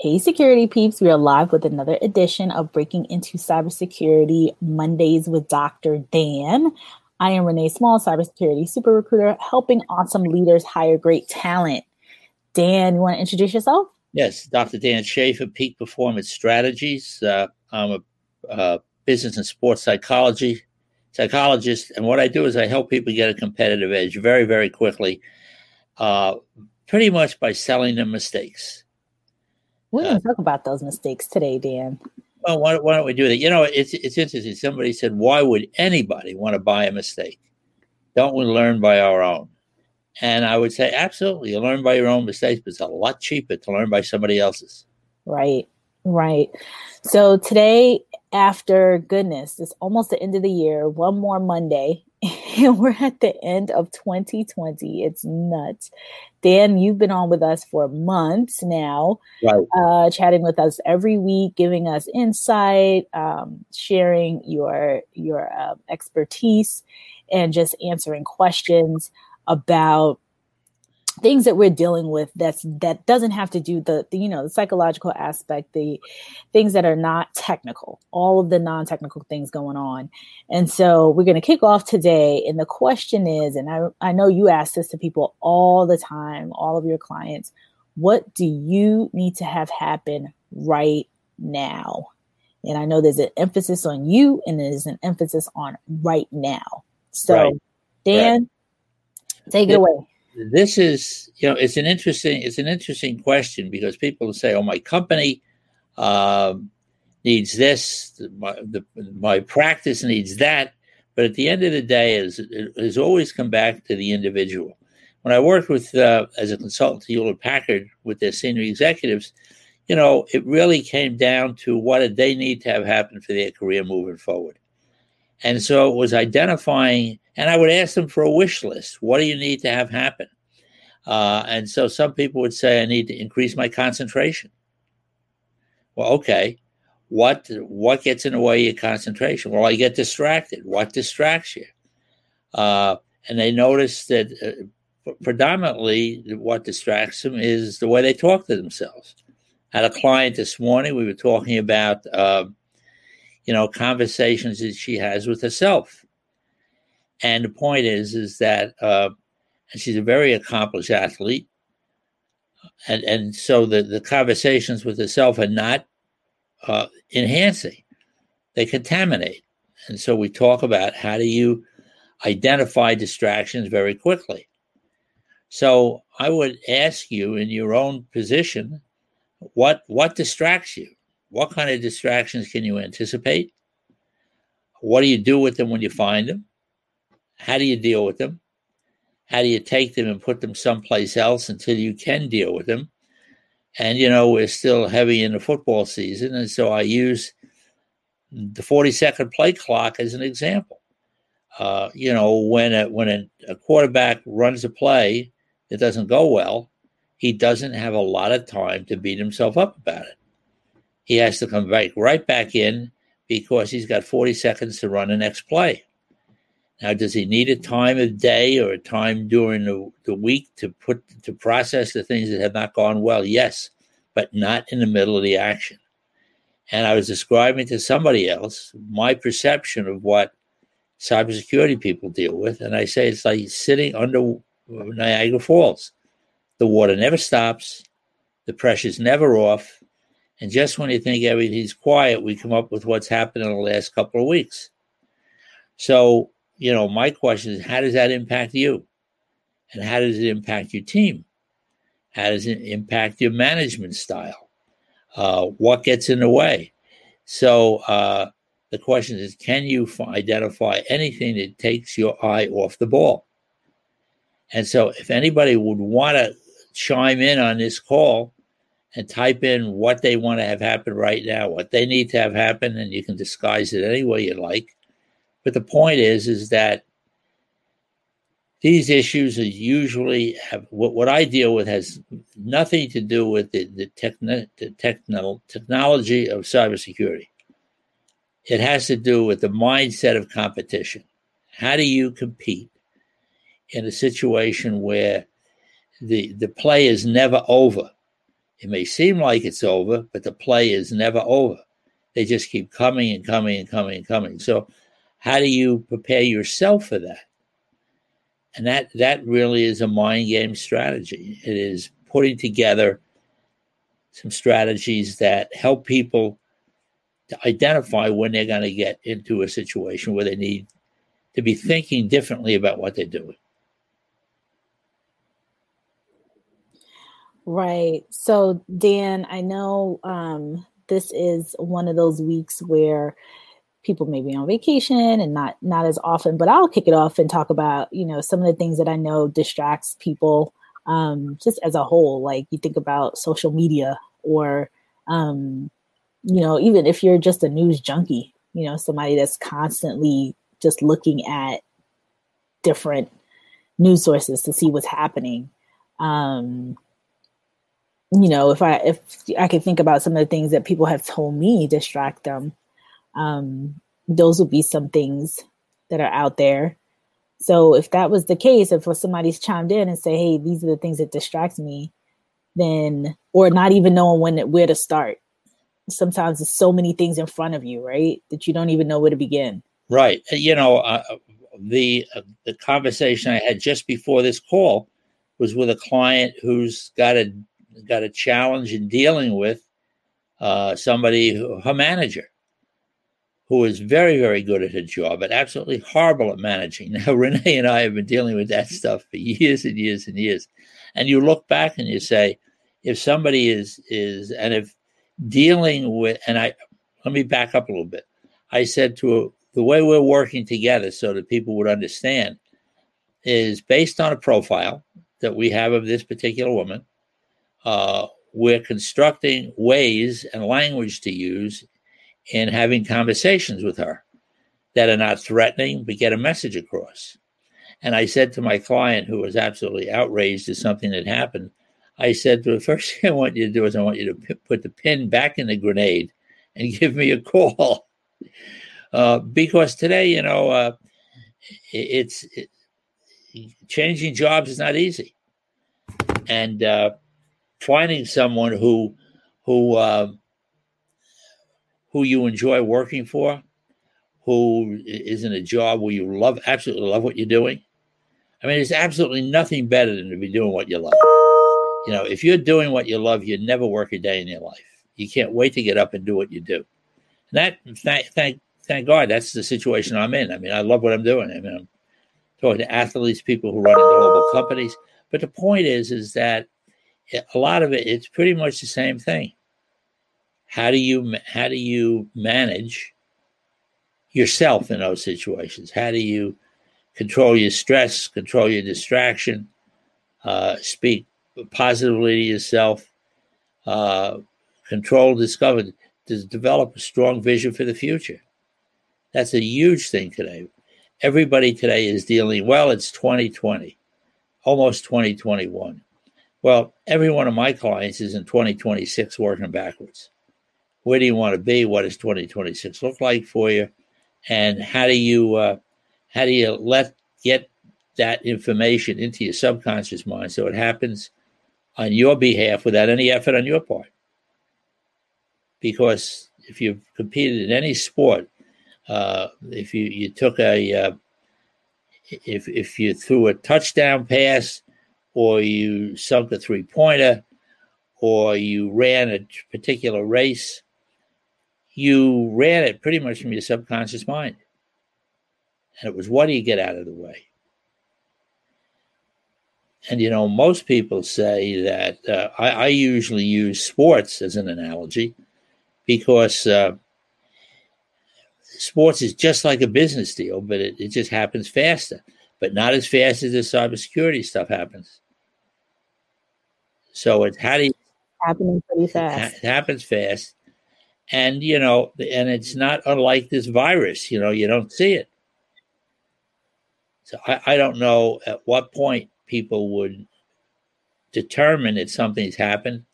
Hey, security peeps, we are live with another edition of Breaking into Cybersecurity Mondays with Dr. Dan. I am Renee Small, cybersecurity super recruiter, helping awesome leaders hire great talent. Dan, you want to introduce yourself? Yes, Dr. Dan Schaefer, Peak Performance Strategies. Uh, I'm a uh, business and sports psychology psychologist, and what I do is I help people get a competitive edge very, very quickly, uh, pretty much by selling them mistakes. We're going uh, to talk about those mistakes today, Dan. Well, why, why, don't we do that? You know, it's it's interesting. Somebody said, "Why would anybody want to buy a mistake? Don't we learn by our own?" And I would say, absolutely, you learn by your own mistakes, but it's a lot cheaper to learn by somebody else's. Right, right. So today, after goodness, it's almost the end of the year. One more Monday, and we're at the end of 2020. It's nuts. Dan, you've been on with us for months now, right. uh, chatting with us every week, giving us insight, um, sharing your your uh, expertise, and just answering questions about things that we're dealing with that's that doesn't have to do the, the, you know the psychological aspect the things that are not technical all of the non-technical things going on and so we're going to kick off today and the question is and I, I know you ask this to people all the time all of your clients what do you need to have happen right now and i know there's an emphasis on you and there's an emphasis on right now so right. dan right. take it away this is you know it's an interesting it's an interesting question because people say oh my company um, needs this my, the, my practice needs that but at the end of the day is it has always come back to the individual when i worked with uh, as a consultant to hewlett packard with their senior executives you know it really came down to what did they need to have happen for their career moving forward and so it was identifying and I would ask them for a wish list. What do you need to have happen? Uh, and so some people would say, I need to increase my concentration. Well, okay. What what gets in the way of your concentration? Well, I get distracted. What distracts you? Uh, and they notice that uh, predominantly what distracts them is the way they talk to themselves. I had a client this morning. We were talking about, uh, you know, conversations that she has with herself and the point is, is that uh, she's a very accomplished athlete, and and so the the conversations with herself are not uh, enhancing; they contaminate. And so we talk about how do you identify distractions very quickly. So I would ask you in your own position, what what distracts you? What kind of distractions can you anticipate? What do you do with them when you find them? How do you deal with them? How do you take them and put them someplace else until you can deal with them? And, you know, we're still heavy in the football season. And so I use the 40 second play clock as an example. Uh, you know, when a, when a, a quarterback runs a play that doesn't go well, he doesn't have a lot of time to beat himself up about it. He has to come back right back in because he's got 40 seconds to run the next play. Now, does he need a time of day or a time during the, the week to put to process the things that have not gone well? Yes, but not in the middle of the action. And I was describing to somebody else my perception of what cybersecurity people deal with, and I say it's like sitting under Niagara Falls. The water never stops, the pressure's never off, and just when you think everything's quiet, we come up with what's happened in the last couple of weeks. So you know, my question is how does that impact you? And how does it impact your team? How does it impact your management style? Uh, what gets in the way? So uh, the question is can you f- identify anything that takes your eye off the ball? And so if anybody would want to chime in on this call and type in what they want to have happen right now, what they need to have happen, and you can disguise it any way you like, but the point is, is that these issues are usually have what, what I deal with has nothing to do with the, the, techno, the techno, technology of cybersecurity. It has to do with the mindset of competition. How do you compete in a situation where the, the play is never over? It may seem like it's over, but the play is never over. They just keep coming and coming and coming and coming. So, how do you prepare yourself for that? And that that really is a mind game strategy. It is putting together some strategies that help people to identify when they're going to get into a situation where they need to be thinking differently about what they're doing. Right. So, Dan, I know um, this is one of those weeks where people may be on vacation and not not as often, but I'll kick it off and talk about you know some of the things that I know distracts people um, just as a whole. Like you think about social media or um, you know even if you're just a news junkie, you know somebody that's constantly just looking at different news sources to see what's happening. Um, you know, if I if I could think about some of the things that people have told me distract them, um, those would be some things that are out there. So if that was the case, if somebody's chimed in and say, "Hey, these are the things that distract me," then or not even knowing when where to start. Sometimes there's so many things in front of you, right, that you don't even know where to begin. Right. You know, uh, the uh, the conversation I had just before this call was with a client who's got a got a challenge in dealing with uh, somebody, her manager, who is very, very good at her job, but absolutely horrible at managing. Now, Renee and I have been dealing with that stuff for years and years and years. And you look back and you say, if somebody is is and if dealing with and I let me back up a little bit. I said to the way we're working together so that people would understand is based on a profile that we have of this particular woman uh, we're constructing ways and language to use in having conversations with her that are not threatening but get a message across. And I said to my client, who was absolutely outraged at something that happened, I said, the first thing I want you to do is I want you to p- put the pin back in the grenade and give me a call. Uh, because today, you know, uh, it, it's it, changing jobs is not easy. And uh, finding someone who who uh, who you enjoy working for, who is in a job where you love absolutely love what you're doing. I mean, there's absolutely nothing better than to be doing what you love. You know, if you're doing what you love, you never work a day in your life. You can't wait to get up and do what you do. And that thank thank thank God that's the situation I'm in. I mean, I love what I'm doing. I mean, I'm talking to athletes, people who run global companies. But the point is, is that a lot of it it's pretty much the same thing how do you how do you manage yourself in those situations? How do you control your stress control your distraction uh, speak positively to yourself uh, control discover to develop a strong vision for the future? That's a huge thing today. Everybody today is dealing well it's 2020 almost 2021 well, every one of my clients is in 2026 working backwards. Where do you want to be? What does 2026 look like for you? And how do you uh, how do you let get that information into your subconscious mind so it happens on your behalf without any effort on your part? Because if you've competed in any sport, uh, if you, you took a uh, if if you threw a touchdown pass or you sunk a three pointer, or you ran a particular race, you ran it pretty much from your subconscious mind. And it was what do you get out of the way? And you know, most people say that uh, I, I, usually use sports as an analogy because uh, sports is just like a business deal, but it, it just happens faster, but not as fast as the cybersecurity stuff happens. So it's how do you happening pretty fast. It happens fast. And you know, and it's not unlike this virus, you know, you don't see it. So I, I don't know at what point people would determine that something's happened.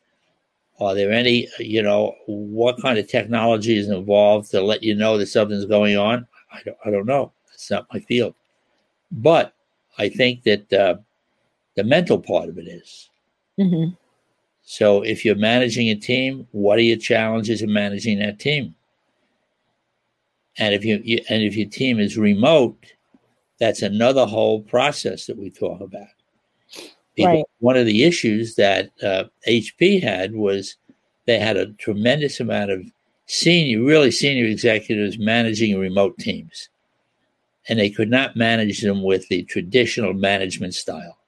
Are there any, you know, what kind of technology is involved to let you know that something's going on? I don't, I don't know. It's not my field. But I think that uh, the mental part of it is. Mm-hmm. So if you're managing a team, what are your challenges in managing that team? And if you, you and if your team is remote, that's another whole process that we talk about. Because right. One of the issues that uh, HP had was they had a tremendous amount of senior, really senior executives managing remote teams, and they could not manage them with the traditional management style.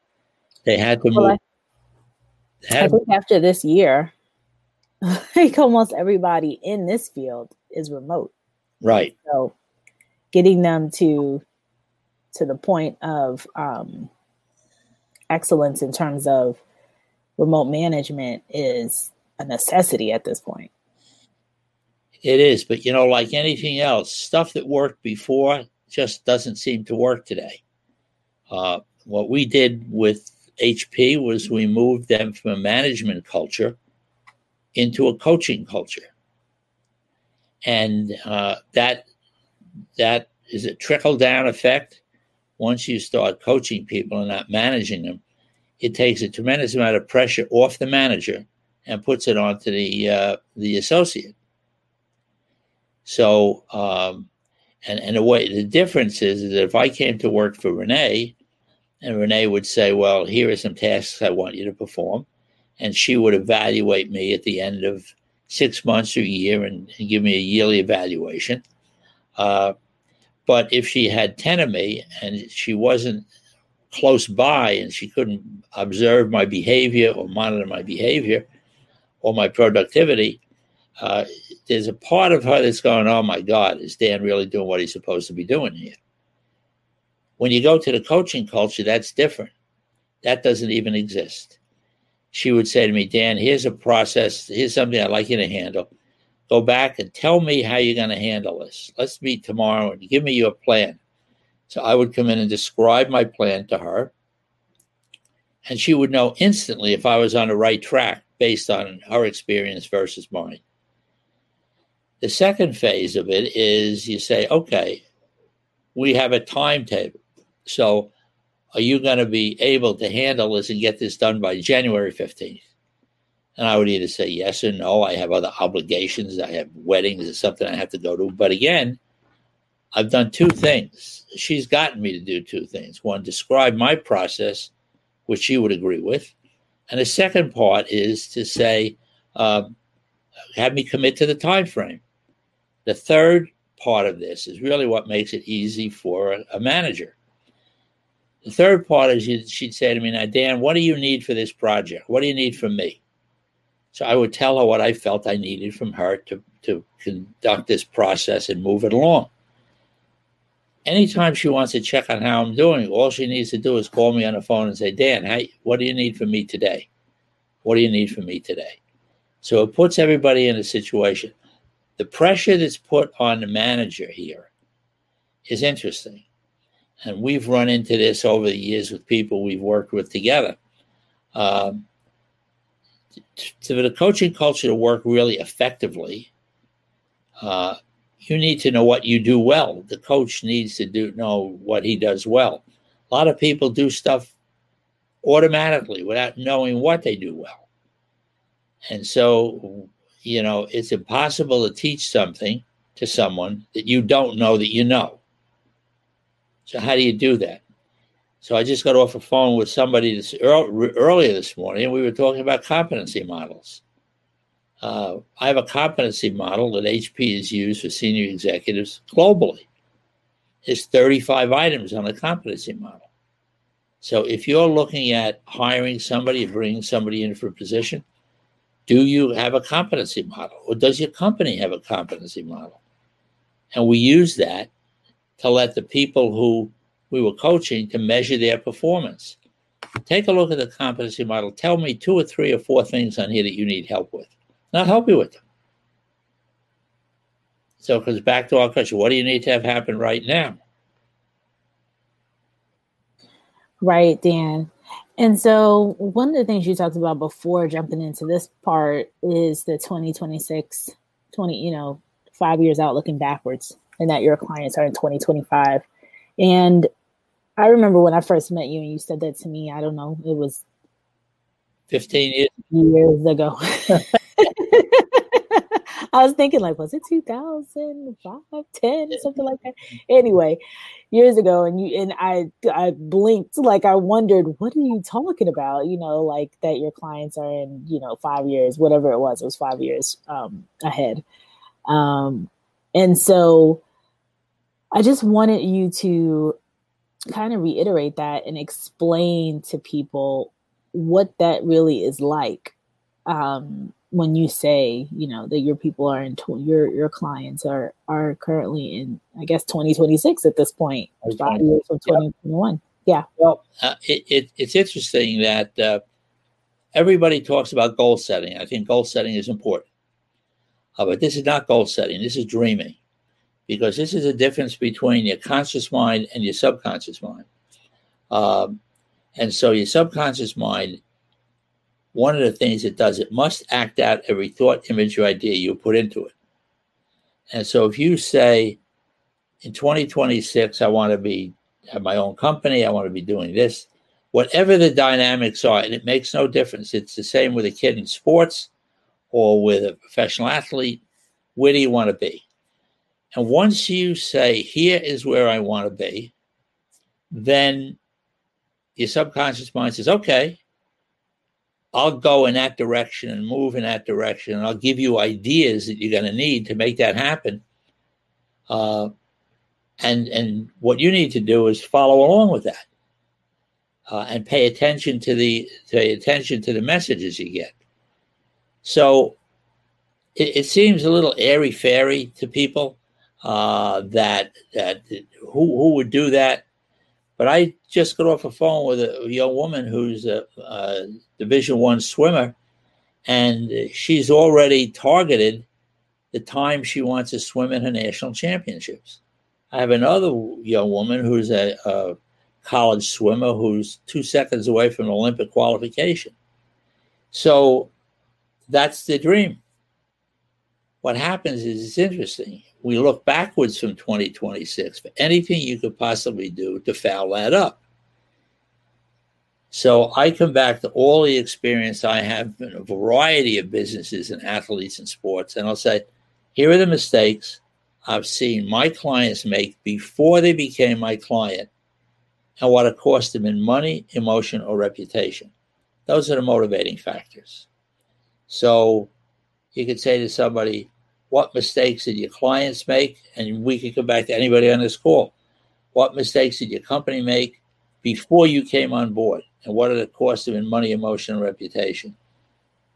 They had to well, move. I, think after this year, like almost everybody in this field is remote. Right. So getting them to to the point of um, excellence in terms of remote management is a necessity at this point. It is, but you know, like anything else, stuff that worked before just doesn't seem to work today. Uh, what we did with HP was we moved them from a management culture into a coaching culture and uh, that that is a trickle down effect. Once you start coaching people and not managing them, it takes a tremendous amount of pressure off the manager and puts it onto the uh, the associate. So, um, and and the way the difference is, is that if I came to work for Renee, and Renee would say, "Well, here are some tasks I want you to perform," and she would evaluate me at the end of six months or a year and, and give me a yearly evaluation. Uh, but if she had 10 of me and she wasn't close by and she couldn't observe my behavior or monitor my behavior or my productivity, uh, there's a part of her that's going, oh my God, is Dan really doing what he's supposed to be doing here? When you go to the coaching culture, that's different. That doesn't even exist she would say to me, Dan, here's a process. Here's something I'd like you to handle. Go back and tell me how you're going to handle this. Let's meet tomorrow and give me your plan. So I would come in and describe my plan to her. And she would know instantly if I was on the right track based on her experience versus mine. The second phase of it is you say, okay, we have a timetable. So are you going to be able to handle this and get this done by January 15th? And I would either say yes or no. I have other obligations. I have weddings or something I have to go to. But again, I've done two things. She's gotten me to do two things. One, describe my process, which she would agree with. And the second part is to say, um, have me commit to the time frame. The third part of this is really what makes it easy for a, a manager. The third part is she'd say to me, Now, Dan, what do you need for this project? What do you need from me? So I would tell her what I felt I needed from her to, to conduct this process and move it along. Anytime she wants to check on how I'm doing, all she needs to do is call me on the phone and say, Dan, hey, what do you need from me today? What do you need from me today? So it puts everybody in a situation. The pressure that's put on the manager here is interesting and we've run into this over the years with people we've worked with together. Um, to the coaching culture to work really effectively, uh, you need to know what you do well. The coach needs to do know what he does well. A lot of people do stuff automatically without knowing what they do well. And so, you know, it's impossible to teach something to someone that you don't know that you know. So how do you do that? So I just got off a phone with somebody this, earlier this morning, and we were talking about competency models. Uh, I have a competency model that HP has used for senior executives globally. It's 35 items on the competency model. So if you're looking at hiring somebody, bringing somebody in for a position, do you have a competency model, or does your company have a competency model? And we use that to let the people who we were coaching to measure their performance. Take a look at the competency model. Tell me two or three or four things on here that you need help with. And I'll help you with them. So it goes back to our question what do you need to have happen right now? Right, Dan. And so one of the things you talked about before jumping into this part is the 2026, 20, you know, five years out looking backwards and that your clients are in 2025. And I remember when I first met you and you said that to me, I don't know, it was 15 years years ago. I was thinking like, was it 2005, 10, something like that? Anyway, years ago, and you and I I blinked like I wondered, what are you talking about? You know, like that your clients are in, you know, five years, whatever it was, it was five years um ahead. Um and so I just wanted you to kind of reiterate that and explain to people what that really is like um, when you say you know that your people are in tw- your your clients are are currently in I guess 2026 at this point, five years from 2021. Yeah. Well, uh, it, it, it's interesting that uh, everybody talks about goal setting. I think goal setting is important, uh, but this is not goal setting. This is dreaming because this is a difference between your conscious mind and your subconscious mind. Um, and so your subconscious mind, one of the things it does, it must act out every thought, image, or idea you put into it. And so if you say, in 2026, I want to be have my own company, I want to be doing this, whatever the dynamics are, and it makes no difference. It's the same with a kid in sports or with a professional athlete. Where do you want to be? And once you say, here is where I want to be, then your subconscious mind says, okay, I'll go in that direction and move in that direction. And I'll give you ideas that you're going to need to make that happen. Uh, and, and what you need to do is follow along with that. Uh, and pay attention to the pay attention to the messages you get. So it, it seems a little airy fairy to people, uh, that that who who would do that. But I just got off the phone with a young woman who's a, a Division One swimmer, and she's already targeted the time she wants to swim in her national championships. I have another young woman who's a, a college swimmer who's two seconds away from Olympic qualification. So that's the dream. What happens is it's interesting we look backwards from 2026 for anything you could possibly do to foul that up. So I come back to all the experience I have in a variety of businesses and athletes and sports, and I'll say, here are the mistakes I've seen my clients make before they became my client and what it cost them in money, emotion, or reputation. Those are the motivating factors. So you could say to somebody, what mistakes did your clients make? And we can come back to anybody on this call. What mistakes did your company make before you came on board? And what are the costs of in money, emotion, and reputation?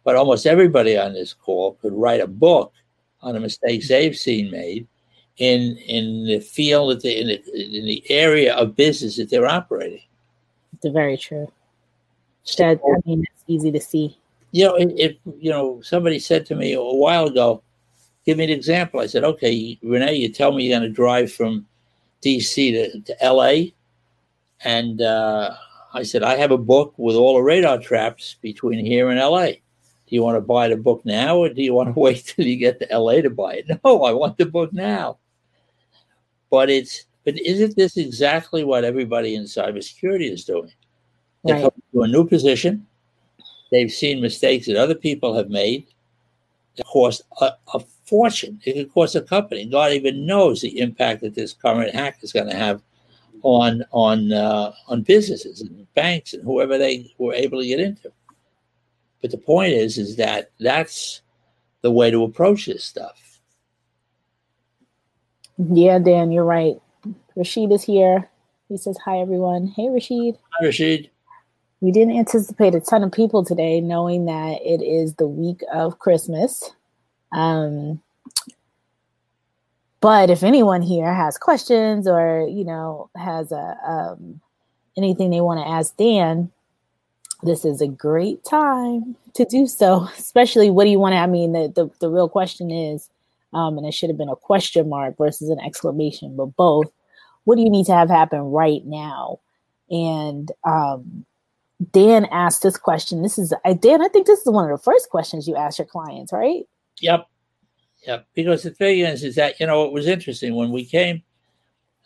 But almost everybody on this call could write a book on the mistakes they've seen made in in the field that they, in the, in the area of business that they're operating. It's very true. That I mean, it's easy to see. You know, if you know, somebody said to me a while ago, give me an example. I said, okay, Renee, you tell me you're going to drive from DC to, to LA. And uh, I said, I have a book with all the radar traps between here and LA. Do you want to buy the book now or do you want to wait till you get to LA to buy it? No, I want the book now. But it's but isn't this exactly what everybody in cybersecurity is doing? They're right. coming to a new position. They've seen mistakes that other people have made that cost a, a fortune. It could cost a company. God even knows the impact that this current hack is going to have on on uh, on businesses and banks and whoever they were able to get into. But the point is, is that that's the way to approach this stuff. Yeah, Dan, you're right. Rashid is here. He says hi, everyone. Hey, Rashid. Hi, Rashid. We didn't anticipate a ton of people today, knowing that it is the week of Christmas. Um, but if anyone here has questions or you know has a um, anything they want to ask Dan, this is a great time to do so. Especially, what do you want to? I mean, the the, the real question is, um, and it should have been a question mark versus an exclamation, but both. What do you need to have happen right now? And um, Dan asked this question. This is Dan. I think this is one of the first questions you ask your clients, right? Yep. Yep. Because the thing is, is that, you know, it was interesting when we came,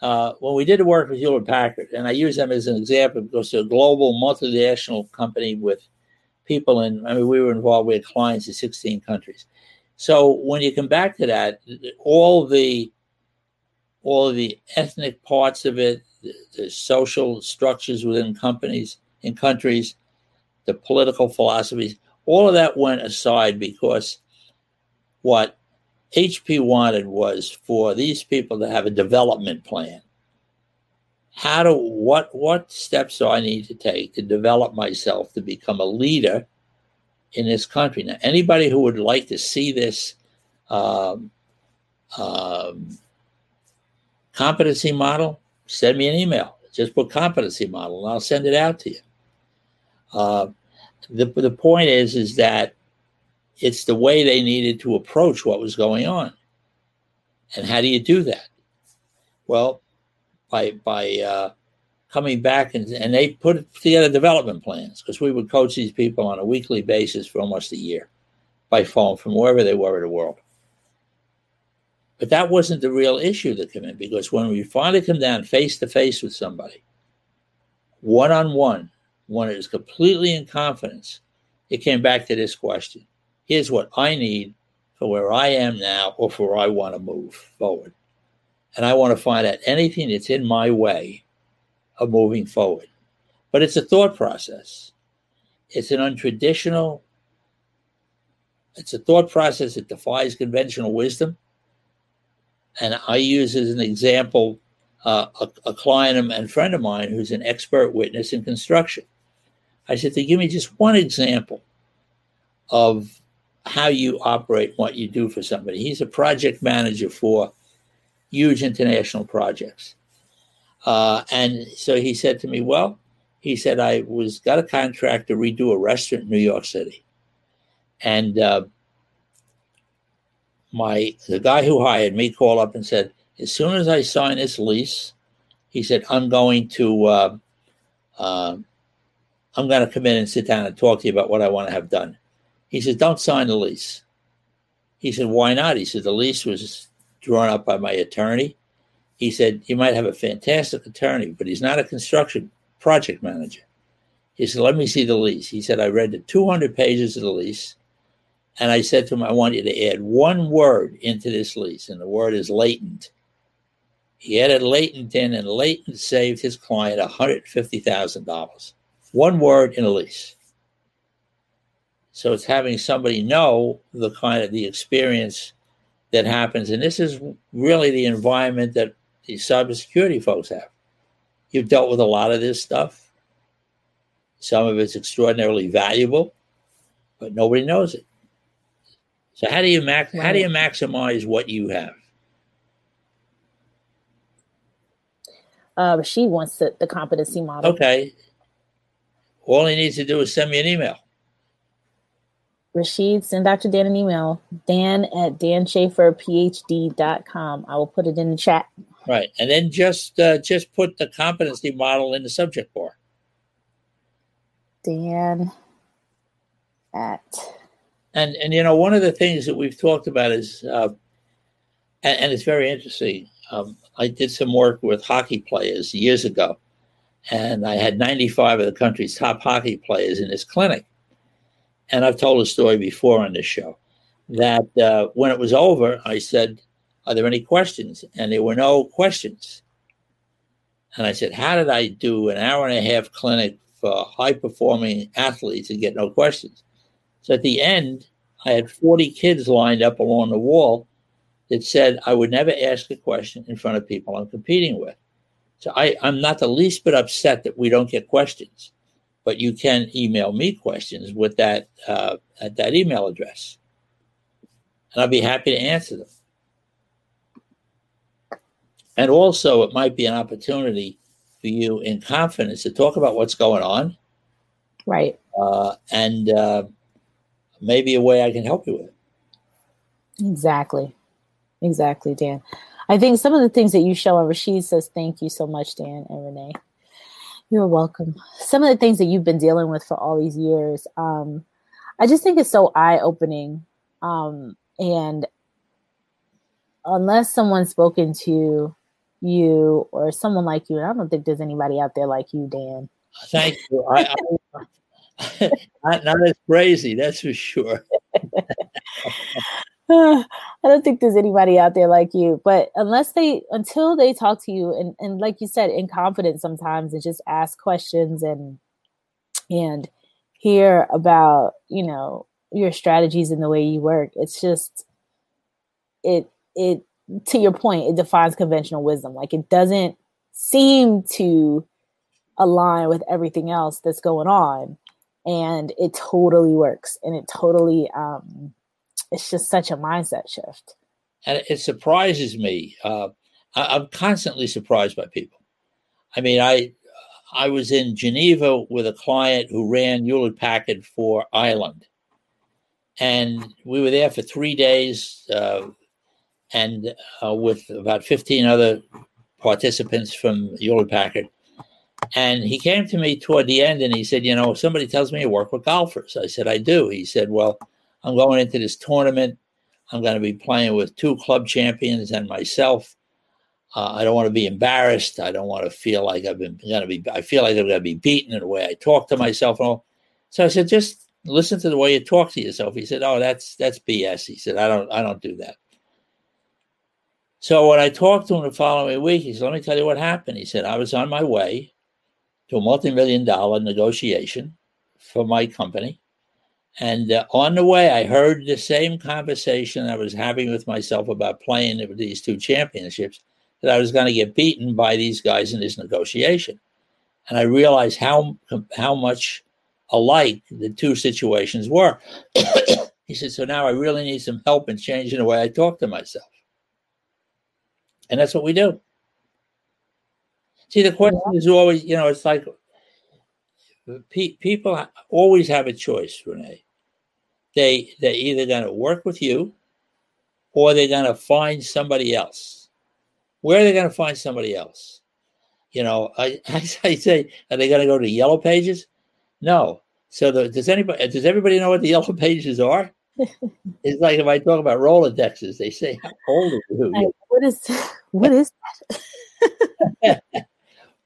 uh, when we did the work with Hewlett Packard, and I use them as an example because they're a global multinational company with people in, I mean, we were involved, we had clients in 16 countries. So when you come back to that, all the all the ethnic parts of it, the, the social structures within companies in countries, the political philosophies, all of that went aside because what HP wanted was for these people to have a development plan. How do what what steps do I need to take to develop myself to become a leader in this country? Now, anybody who would like to see this um, um, competency model, send me an email. Just put competency model, and I'll send it out to you. Uh, the the point is is that it's the way they needed to approach what was going on. And how do you do that? Well, by by uh, coming back and, and they put together development plans because we would coach these people on a weekly basis for almost a year by phone from wherever they were in the world. But that wasn't the real issue that came in because when we finally come down face to face with somebody, one on one, when it was completely in confidence, it came back to this question Here's what I need for where I am now or for where I want to move forward. And I want to find out anything that's in my way of moving forward. But it's a thought process. It's an untraditional, it's a thought process that defies conventional wisdom. And I use as an example uh, a, a, client and friend of mine who's an expert witness in construction. I said, to give me just one example of how you operate, what you do for somebody. He's a project manager for huge international projects. Uh, and so he said to me, Well, he said, I was got a contract to redo a restaurant in New York City. And uh, my the guy who hired me called up and said, as soon as I sign this lease, he said, I'm going to uh, uh, I'm going to come in and sit down and talk to you about what I want to have done. He said, Don't sign the lease. He said, Why not? He said, The lease was drawn up by my attorney. He said, You might have a fantastic attorney, but he's not a construction project manager. He said, Let me see the lease. He said, I read the 200 pages of the lease. And I said to him, I want you to add one word into this lease, and the word is latent. He added latent in, and latent saved his client $150,000. One word in a lease. So it's having somebody know the kind of the experience that happens. And this is really the environment that the cybersecurity folks have. You've dealt with a lot of this stuff. Some of it's extraordinarily valuable, but nobody knows it. So how do you max how do you maximize what you have? Uh, she wants the, the competency model. Okay. All he needs to do is send me an email. Rashid, send Dr. Dan an email, dan at danschaferphd.com. I will put it in the chat. Right. And then just uh, just put the competency model in the subject bar. Dan at. And, and you know, one of the things that we've talked about is, uh, and, and, it's very interesting. Um, I did some work with hockey players years ago, and I had 95 of the country's top hockey players in this clinic and I've told a story before on this show that uh, when it was over, I said, Are there any questions? And there were no questions. And I said, How did I do an hour and a half clinic for high performing athletes and get no questions? So at the end, I had 40 kids lined up along the wall that said I would never ask a question in front of people I'm competing with. So I, I'm not the least bit upset that we don't get questions but you can email me questions with that uh, at that email address, and I'll be happy to answer them. And also, it might be an opportunity for you in confidence to talk about what's going on, right? Uh, and uh, maybe a way I can help you with. Exactly, exactly, Dan. I think some of the things that you show, and Rashid says, "Thank you so much, Dan and Renee." You're welcome. Some of the things that you've been dealing with for all these years, um, I just think it's so eye opening. Um, and unless someone's spoken to you or someone like you, and I don't think there's anybody out there like you, Dan. Thank you. I, I, not, not as crazy, that's for sure. I don't think there's anybody out there like you, but unless they, until they talk to you, and and like you said, in confidence sometimes, and just ask questions and and hear about you know your strategies and the way you work. It's just it it to your point, it defines conventional wisdom. Like it doesn't seem to align with everything else that's going on, and it totally works, and it totally um it's just such a mindset shift. And it surprises me. Uh, I, am constantly surprised by people. I mean, I I was in Geneva with a client who ran Hewlett Packard for Ireland, and we were there for three days, uh, and uh, with about 15 other participants from Hewlett Packard. And he came to me toward the end and he said, You know, somebody tells me you work with golfers. I said, I do. He said, Well, I'm going into this tournament. I'm going to be playing with two club champions and myself. Uh, I don't want to be embarrassed. I don't want to feel like I've been going to be. I feel like I'm going to be beaten in the way I talk to myself and all. So I said, just listen to the way you talk to yourself. He said, "Oh, that's that's BS." He said, "I don't I don't do that." So when I talked to him the following week, he said, "Let me tell you what happened." He said, "I was on my way to a multi-million dollar negotiation for my company, and uh, on the way, I heard the same conversation I was having with myself about playing with these two championships that I was going to get beaten by these guys in this negotiation. And I realized how how much alike the two situations were. he said, "So now I really need some help in changing the way I talk to myself." And that's what we do. See, the question is always, you know, it's like pe- people always have a choice, Renee they they're either going to work with you or they're going to find somebody else. Where are they going to find somebody else? You know, I, I, say, are they going to go to yellow pages? No. So the, does anybody does everybody know what the yellow pages are? it's like if I talk about Rolodexes, they say, "How old are you?" What is what is that?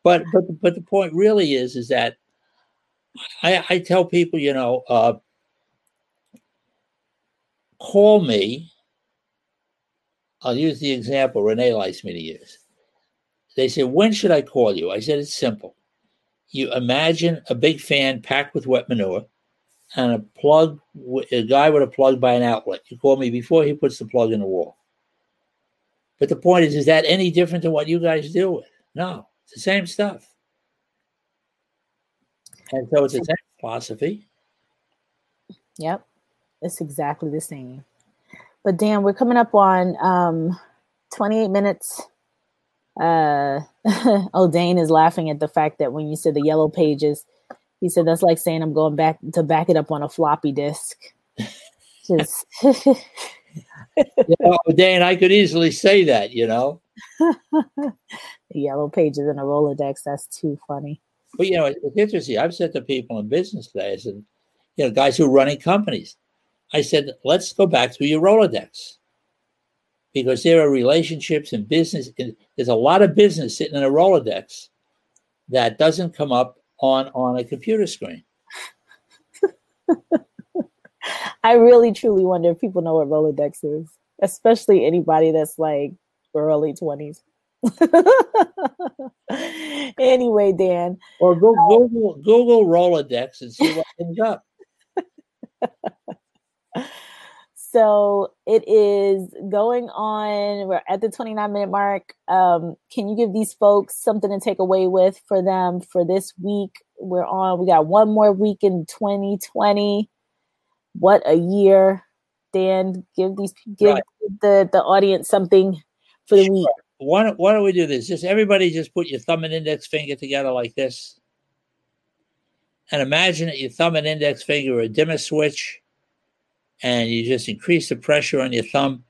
but but but the point really is is that I, I tell people, you know, uh, call me. I'll use the example Renee likes me to use. They say, When should I call you? I said, It's simple. You imagine a big fan packed with wet manure and a plug, a guy with a plug by an outlet. You call me before he puts the plug in the wall. But the point is, is that any different than what you guys deal with? No, it's the same stuff. And so it's the same philosophy. Yep. It's exactly the same. But Dan, we're coming up on um, 28 minutes. Uh, oh, Dane is laughing at the fact that when you said the yellow pages, he said that's like saying I'm going back to back it up on a floppy disk. Just you know, Dan, I could easily say that, you know. the yellow pages in a Rolodex, that's too funny. But you know, it's interesting. I've said to people in business today, I said, you know, guys who are running companies, I said, let's go back to your Rolodex because there are relationships and business. There's a lot of business sitting in a Rolodex that doesn't come up on on a computer screen. I really truly wonder if people know what Rolodex is, especially anybody that's like early 20s. anyway, Dan. Or go Google, Google Rolodex and see what comes up. So it is going on. We're at the 29 minute mark. Um, can you give these folks something to take away with for them for this week? We're on, we got one more week in 2020. What a year. Dan, give these give right. the, the audience something for the sure. week. Why don't, why don't we do this? Just everybody just put your thumb and index finger together like this. And imagine that your thumb and index finger are a dimmer switch and you just increase the pressure on your thumb.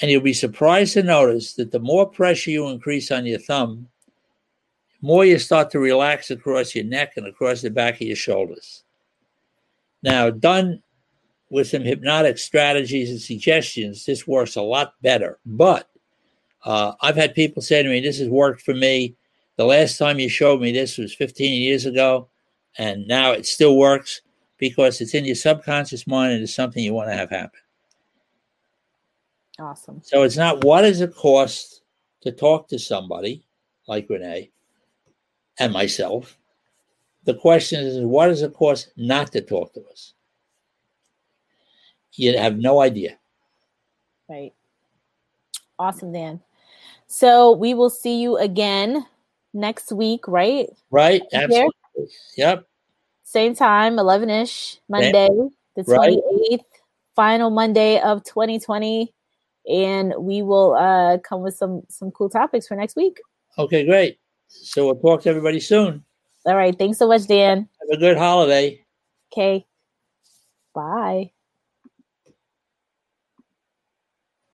And you'll be surprised to notice that the more pressure you increase on your thumb, more you start to relax across your neck and across the back of your shoulders. Now, done with some hypnotic strategies and suggestions, this works a lot better. But uh, I've had people say to me, This has worked for me. The last time you showed me this was 15 years ago, And now it still works because it's in your subconscious mind and it's something you want to have happen. Awesome. So it's not what does it cost to talk to somebody like Renee and myself. The question is, what does it cost not to talk to us? You have no idea. Right. Awesome, Dan. So we will see you again next week, right? Right. Absolutely. Yep. Same time, 11 ish, Monday, the 28th, right. final Monday of 2020. And we will uh, come with some some cool topics for next week. Okay, great. So we'll talk to everybody soon. All right. Thanks so much, Dan. Have a good holiday. Okay. Bye.